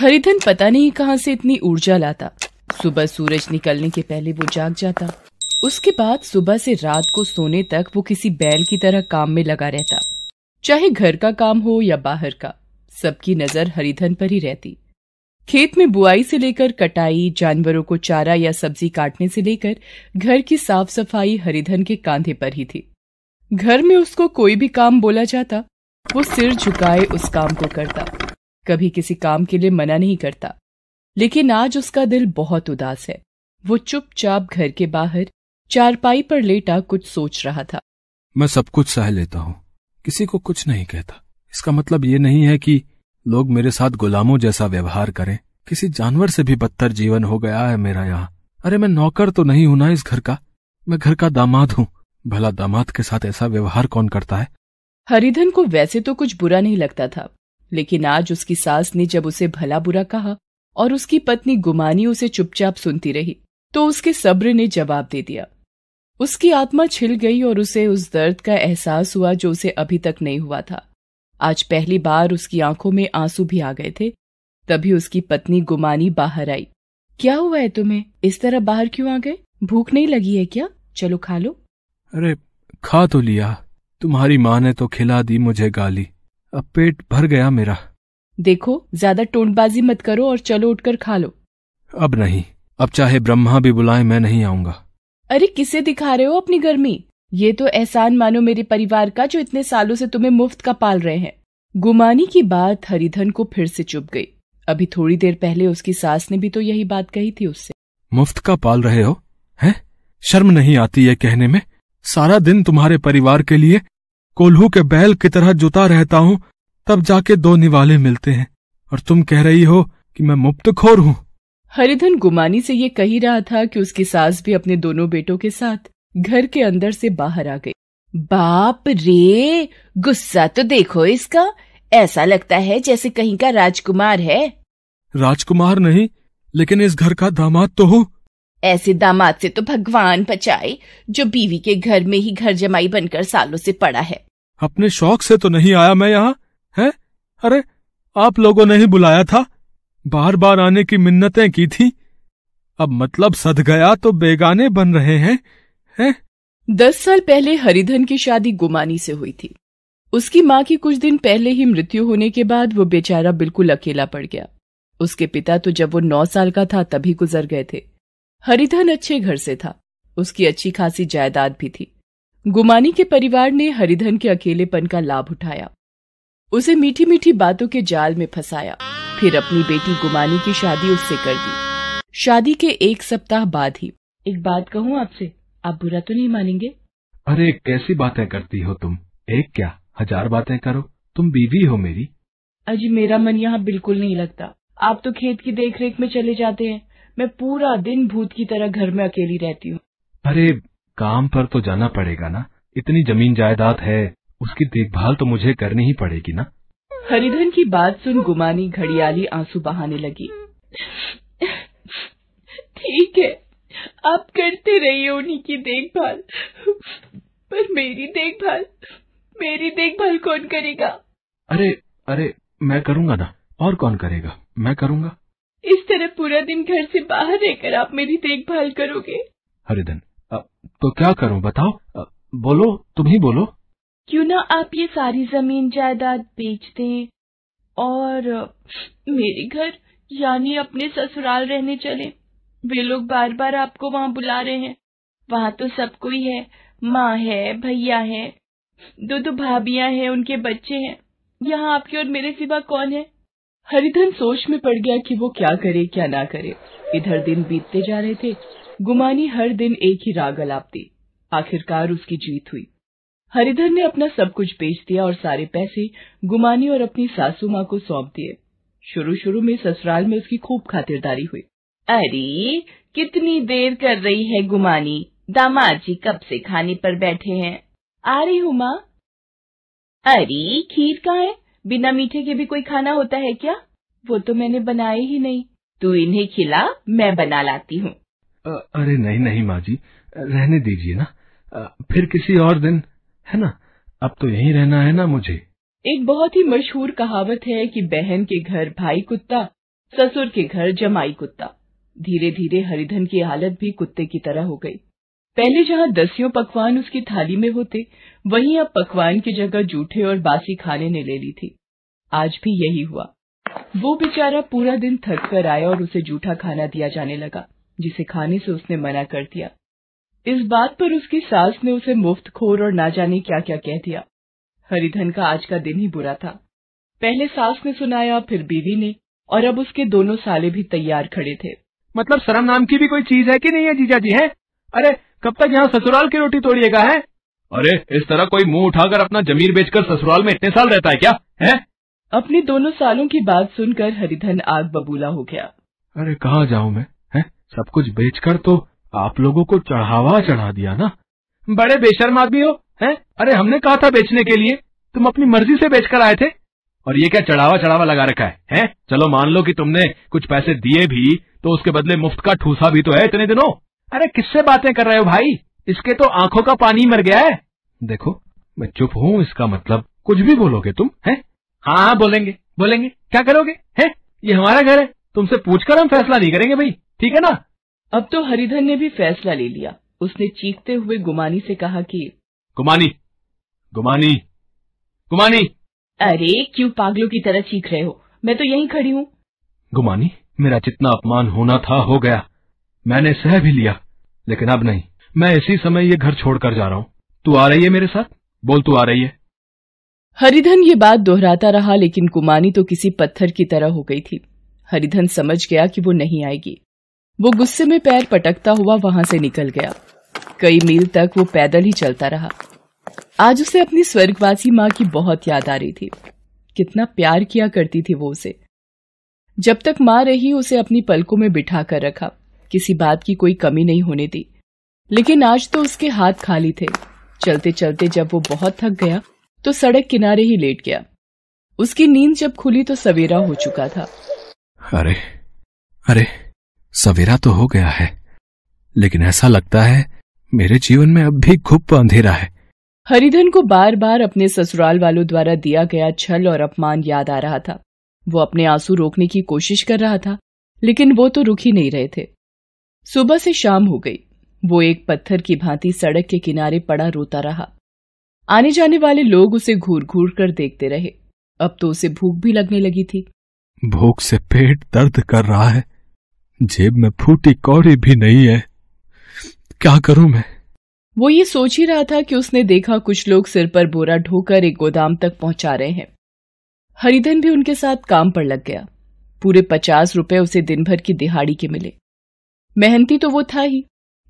हरिधन पता नहीं कहाँ से इतनी ऊर्जा लाता। सुबह सूरज निकलने के पहले वो जाग जाता। उसके बाद सुबह से रात को सोने तक वो किसी बैल की तरह काम में लगा रहता। चाहे घर का काम हो या बाहर का, सबकी नज़र हरिधन पर ही रहती। खेत में बुआई से लेकर कटाई, जानवरों को चारा या सब्ज़ी काटने से लेकर घर की साफ़ सफ़ाई हरिधन के कांधे पर ही थी। घर में उसको कोई भी काम बोला जाता, वो सिर झुकाए उस काम को करता। कभी किसी काम के लिए मना नहीं करता। लेकिन आज उसका दिल बहुत उदास है। वो चुपचाप घर के बाहर चारपाई पर लेटा कुछ सोच रहा था। मैं सब कुछ सह लेता हूँ। किसी को कुछ नहीं कहता। इसका मतलब ये नहीं है कि लोग मेरे साथ गुलामों जैसा व्यवहार करें। किसी जानवर से भी बदतर जीवन हो गया है मेरा यहाँ। अरे मैं नौकर तो नहीं हूँ ना इस घर का। मैं घर का दामाद हूँ। भला दामाद के साथ ऐसा व्यवहार कौन करता है? हरिधन को वैसे तो कुछ बुरा नहीं लगता था। लेकिन आज उसकी सास ने जब उसे भला बुरा कहा और उसकी पत्नी गुमानी उसे चुपचाप सुनती रही तो उसके सब्र ने जवाब दे दिया। उसकी आत्मा छिल गई और उसे उस दर्द का एहसास हुआ जो उसे अभी तक नहीं हुआ था। आज पहली बार उसकी आँखों में आँसू भी आ गए थे। तभी उसकी पत्नी गुमानी बाहर आई। क्या हुआ है तुम्हें? इस तरह बाहर क्यों आ गए? भूख नहीं लगी है क्या? चलो खा लो। अरे, खा तो लिया। तुम्हारी माँ ने तो खिला दी मुझे गाली। अब पेट भर गया मेरा। देखो ज़्यादा टोंटबाजी मत करो और चलो उठकर खा लो। अब नहीं अब चाहे ब्रह्मा भी बुलाए मैं नहीं आऊँगा। अरे किसे दिखा रहे हो अपनी गर्मी? ये तो एहसान मानो मेरे परिवार का जो इतने सालों से तुम्हें मुफ़्त का पाल रहे हैं। गुमानी की बात हरिधन को फिर से चुप गई। अभी थोड़ी देर पहले उसकी सास ने भी तो यही बात कही थी उससे। मुफ़्त का पाल रहे हो? हैं? शर्म नहीं आती है कहने में? सारा दिन तुम्हारे परिवार के लिए कोल्हू के बैल की तरह जुता रहता हूँ तब जाके दो निवाले मिलते हैं और तुम कह रही हो कि मैं मुफ़्त खोर हूँ। हरिधन गुमानी से ये कही रहा था कि उसकी सास भी अपने दोनों बेटों के साथ घर के अंदर से बाहर आ गई। बाप रे गुस्सा तो देखो इसका। ऐसा लगता है जैसे कहीं का राजकुमार है। राजकुमार नहीं लेकिन इस घर का दामाद तो हूँ। ऐसे दामाद से तो भगवान बचाए जो बीवी के घर में ही घर जमाई बनकर सालों से पड़ा है। अपने शौक से तो नहीं आया मैं यहाँ, है? अरे, आप लोगों ने ही बुलाया था। बार बार आने की मिन्नतें की थी। अब मतलब सद गया तो बेगाने बन रहे हैं हैं? दस साल पहले हरिधन की शादी गुमानी से हुई थी। उसकी माँ की कुछ दिन पहले ही मृत्यु होने के बाद वो बेचारा बिल्कुल अकेला पड़ गया। उसके पिता तो जब वो नौ साल का था तभी गुजर गए थे। हरिधन अच्छे घर से था। उसकी अच्छी खासी जायदाद भी थी। गुमानी के परिवार ने हरिधन के अकेलेपन का लाभ उठाया। उसे मीठी मीठी बातों के जाल में फंसाया। फिर अपनी बेटी गुमानी की शादी उससे कर दी। शादी के एक सप्ताह बाद ही। एक बात कहूँ आपसे आप बुरा तो नहीं मानेंगे? अरे कैसी बातें करती हो तुम? एक क्या? हज़ार बातें करो। तुम बीवी हो मेरी। अजी मेरा मन यहाँ बिल्कुल नहीं लगता। आप तो खेत की देखरेख में चले जाते हैं। मैं पूरा दिन भूत की तरह घर में अकेली रहती हूँ। अरे काम पर तो जाना पड़ेगा ना? इतनी ज़मीन जायदाद है उसकी देखभाल तो मुझे करनी ही पड़ेगी ना? हरिधन की बात सुन गुमानी घड़ियाली आँसू बहाने लगी। ठीक है आप करते रहिए उन्हीं की देखभाल। पर मेरी देखभाल मेरी देखभाल कौन करेगा? अरे अरे मैं करूँगा ना और कौन करेगा? मैं करूँगा? इस तरह पूरा दिन घर से बाहर रहकर आप मेरी देखभाल करोगे। हरिधन तो क्या करूँ, बताओ। बोलो, तुम ही बोलो। क्यों ना आप ये सारी ज़मीन जायदाद बेच दें और मेरे घर, यानी अपने ससुराल रहने चले। वे लोग बार बार आपको वहाँ बुला रहे हैं। वहाँ तो सब कोई है। माँ है, भैया है दो दो भाभियाँ हैं, उनके बच्चे हैं। यहाँ आपके और मेरे सिवा कौन है? हरिधन सोच में पड़ गया कि वो क्या करे, क्या ना करे। इधर दिन बीतते जा रहे थे। गुमानी हर दिन एक ही राग अलापती। आखिरकार उसकी जीत हुई। हरिधर ने अपना सब कुछ बेच दिया और सारे पैसे गुमानी और अपनी सासू माँ को सौंप दिए। शुरू शुरू में ससुराल में उसकी खूब खातिरदारी हुई। अरे, कितनी देर कर रही है गुमानी? दामाद जी कब से खाने पर बैठे हैं? आ रही हूँ माँ। अरे, खीर कहाँ है? बिना मीठे के भी कोई खाना होता है क्या? वो तो मैंने बनाए ही नहीं। तू इन्हें खिला, मैं बना लाती हूँ। अरे नहीं नहीं माँ जी रहने दीजिए ना। फिर किसी और दिन, है ना? अब तो यहीं रहना है ना मुझे। एक बहुत ही मशहूर कहावत है कि बहन के घर भाई कुत्ता, ससुर के घर जमाई कुत्ता। धीरे धीरे हरिधन की हालत भी कुत्ते की तरह हो गई। पहले जहाँ दसियों पकवान उसकी थाली में होते, वहीं अब पकवान की जगह जूठे और बासी खाने ने ले ली थी। आज भी यही हुआ। वो बेचारा पूरा दिन थक कर आया और उसे जूठा खाना दिया जाने लगा। जिसे खाने से उसने मना कर दिया। इस बात पर उसकी सास ने उसे मुफ़्त खोर और ना जाने क्या क्या कह दिया। हरिधन का आज का दिन ही बुरा था। पहले सास ने सुनाया फिर बीवी ने और अब उसके दोनों साले भी तैयार खड़े थे। मतलब शर्म नाम की भी कोई चीज़ है कि नहीं है जीजा जी है? अरे कब तक यहाँ ससुराल की रोटी तोड़िएगा है? अरे इस तरह कोई मुँह उठाकर अपना जमीर बेचकर ससुराल में इतने साल रहता है क्या है? अपने दोनों सालों की बात सुनकर हरिधन आग बबूला हो गया। अरे कहाँ जाऊँ मैं? सब कुछ बेचकर तो आप लोगों को चढ़ावा चढ़ा दिया ना? बड़े बेशर्म आदमी हो है? अरे हमने कहा था बेचने के लिए। तुम अपनी मर्ज़ी से बेचकर आए थे। और ये क्या चढ़ावा चढ़ावा लगा रखा है हैं? चलो मान लो कि तुमने कुछ पैसे दिए भी तो उसके बदले मुफ़्त का ठूसा भी तो है इतने दिनों। अरे किससे बातें कर रहे हो भाई? इसके तो आँखों का पानी मर गया है। देखो मैं चुप हूँ इसका मतलब कुछ भी बोलोगे तुम है? हाँ हाँ बोलेंगे बोलेंगे। क्या करोगे है? ये हमारा घर है तुमसे पूछकर हम फैसला नहीं करेंगे भाई। ठीक है ना? अब तो हरिधन ने भी फैसला ले लिया। उसने चीखते हुए गुमानी से कहा कि गुमानी गुमानी गुमानी। अरे क्यों पागलों की तरह चीख रहे हो? मैं तो यहीं खड़ी हूँ। गुमानी मेरा जितना अपमान होना था हो गया। मैंने सह भी लिया लेकिन अब नहीं। मैं इसी समय ये घर छोड़कर जा रहा हूँ। तू आ रही है मेरे साथ? बोल तू आ रही है। हरिधन ये बात दोहराता रहा लेकिन कुमानी तो किसी पत्थर की तरह हो गई थी। हरिधन समझ गया कि वो नहीं आएगी। वो गुस्से में पैर पटकता हुआ वहाँ से निकल गया। कई मील तक वो पैदल ही चलता रहा। आज उसे अपनी स्वर्गवासी माँ की बहुत याद आ रही थी। कितना प्यार किया करती थी वो उसे। जब तक माँ रही, उसे अपनी पलकों में बिठा कर रखा। किसी बात की कोई कमी नहीं होने दी। लेकिन आज तो उसके हाथ खाली थे। चलते चलते जब वो बहुत थक गया तो सड़क किनारे ही लेट गया। उसकी नींद जब खुली तो सवेरा हो चुका था। अरे अरे। सवेरा तो हो गया है लेकिन ऐसा लगता है मेरे जीवन में अब भी खूब अंधेरा है। हरिधन को बार बार अपने ससुराल वालों द्वारा दिया गया छल और अपमान याद आ रहा था। वो अपने आँसू रोकने की कोशिश कर रहा था लेकिन वो तो रुक ही नहीं रहे थे। सुबह से शाम हो गई। वो एक पत्थर की भांति सड़क के किनारे पड़ा रोता रहा। आने जाने वाले लोग उसे घूर घूर कर देखते रहे। अब तो उसे भूख भी लगने लगी थी। भूख से पेट दर्द कर रहा है। जेब में फूटी कौड़ी भी नहीं है। क्या करूँ मैं? वो ये सोच ही रहा था कि उसने देखा कुछ लोग सिर पर बोरा ढोकर एक गोदाम तक पहुँचा रहे हैं। हरिधन भी उनके साथ काम पर लग गया। पूरे पचास रुपए उसे दिन भर की दिहाड़ी के मिले। मेहनती तो वो था ही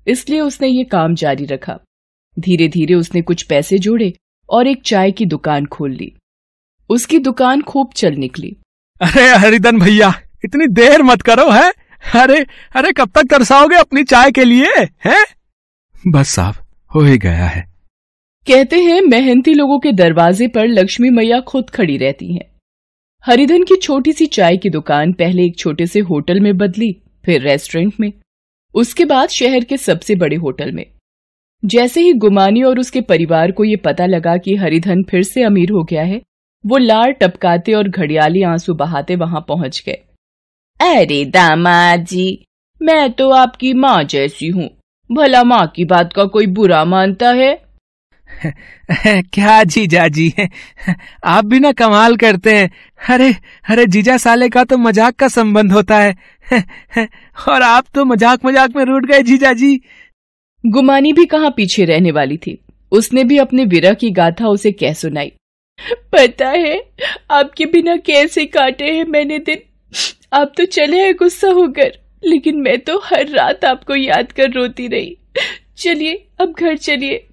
इसलिए उसने ये काम जारी रखा। धीरे धीरे उसने कुछ पैसे जोड़े और एक चाय की दुकान खोल ली। उसकी दुकान खूब चल निकली। अरे हरिधन भैया इतनी देर मत करो है? अरे अरे कब तक तरसाओगे अपनी चाय के लिए, हैं? बस साहब, हो ही गया है। कहते हैं मेहनती लोगों के दरवाजे पर लक्ष्मी मैया खुद खड़ी रहती हैं। हरिधन की छोटी सी चाय की दुकान पहले एक छोटे से होटल में बदली, फिर रेस्टोरेंट में। उसके बाद शहर के सबसे बड़े होटल में। जैसे ही गुमानी और उसके परिवार को ये पता लगा कि हरिधन फिर से अमीर हो गया है, वो लार टपकाते और घड़ियाली आँसू बहाते वहाँ पहुँच गए। अरे दामाद जी मैं तो आपकी माँ जैसी हूँ। भला माँ की बात का कोई बुरा मानता है? क्या जीजा जी आप भी ना कमाल करते हैं। अरे अरे जीजा साले का तो मज़ाक का संबंध होता है। और आप तो मज़ाक मज़ाक में रूट गए जीजा जी गुमानी भी कहाँ पीछे रहने वाली थी? उसने भी अपने विरह की गाथा उसे कह सुनाई। पता है आपके बिना कैसे काटे हैं मैंने दिन। आप तो चले हैं गुस्सा होकर, लेकिन मैं तो हर रात आपको याद कर रोती रही। चलिए, अब घर चलिए।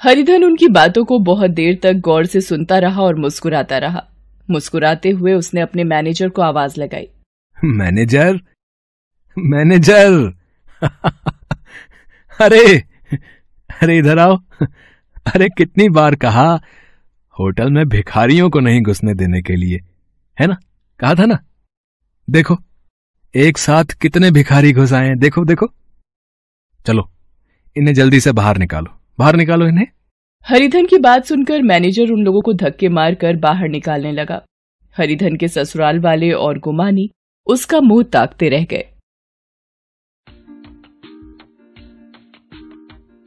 हरिधन उनकी बातों को बहुत देर तक गौर से सुनता रहा और मुस्कुराता रहा। मुस्कुराते हुए उसने अपने मैनेजर को आवाज़ लगाई। मैनेजर? मैनेजर? अरे अरे इधर आओ। अरे कितनी बार कहा। होटल में भिखारियों को नहीं घुसने देने के लिए। है ना? कहा था ना? देखो, एक साथ कितने भिखारी घुस आए देखो देखो। चलो, इन्हें जल्दी से बाहर निकालो। बाहर निकालो इन्हें। हरिधन की बात सुनकर मैनेजर उन लोगों को धक्के मारकर बाहर निकालने लगा। हरिधन के ससुराल वाले और गुमानी उसका मुँह ताकते रह गए।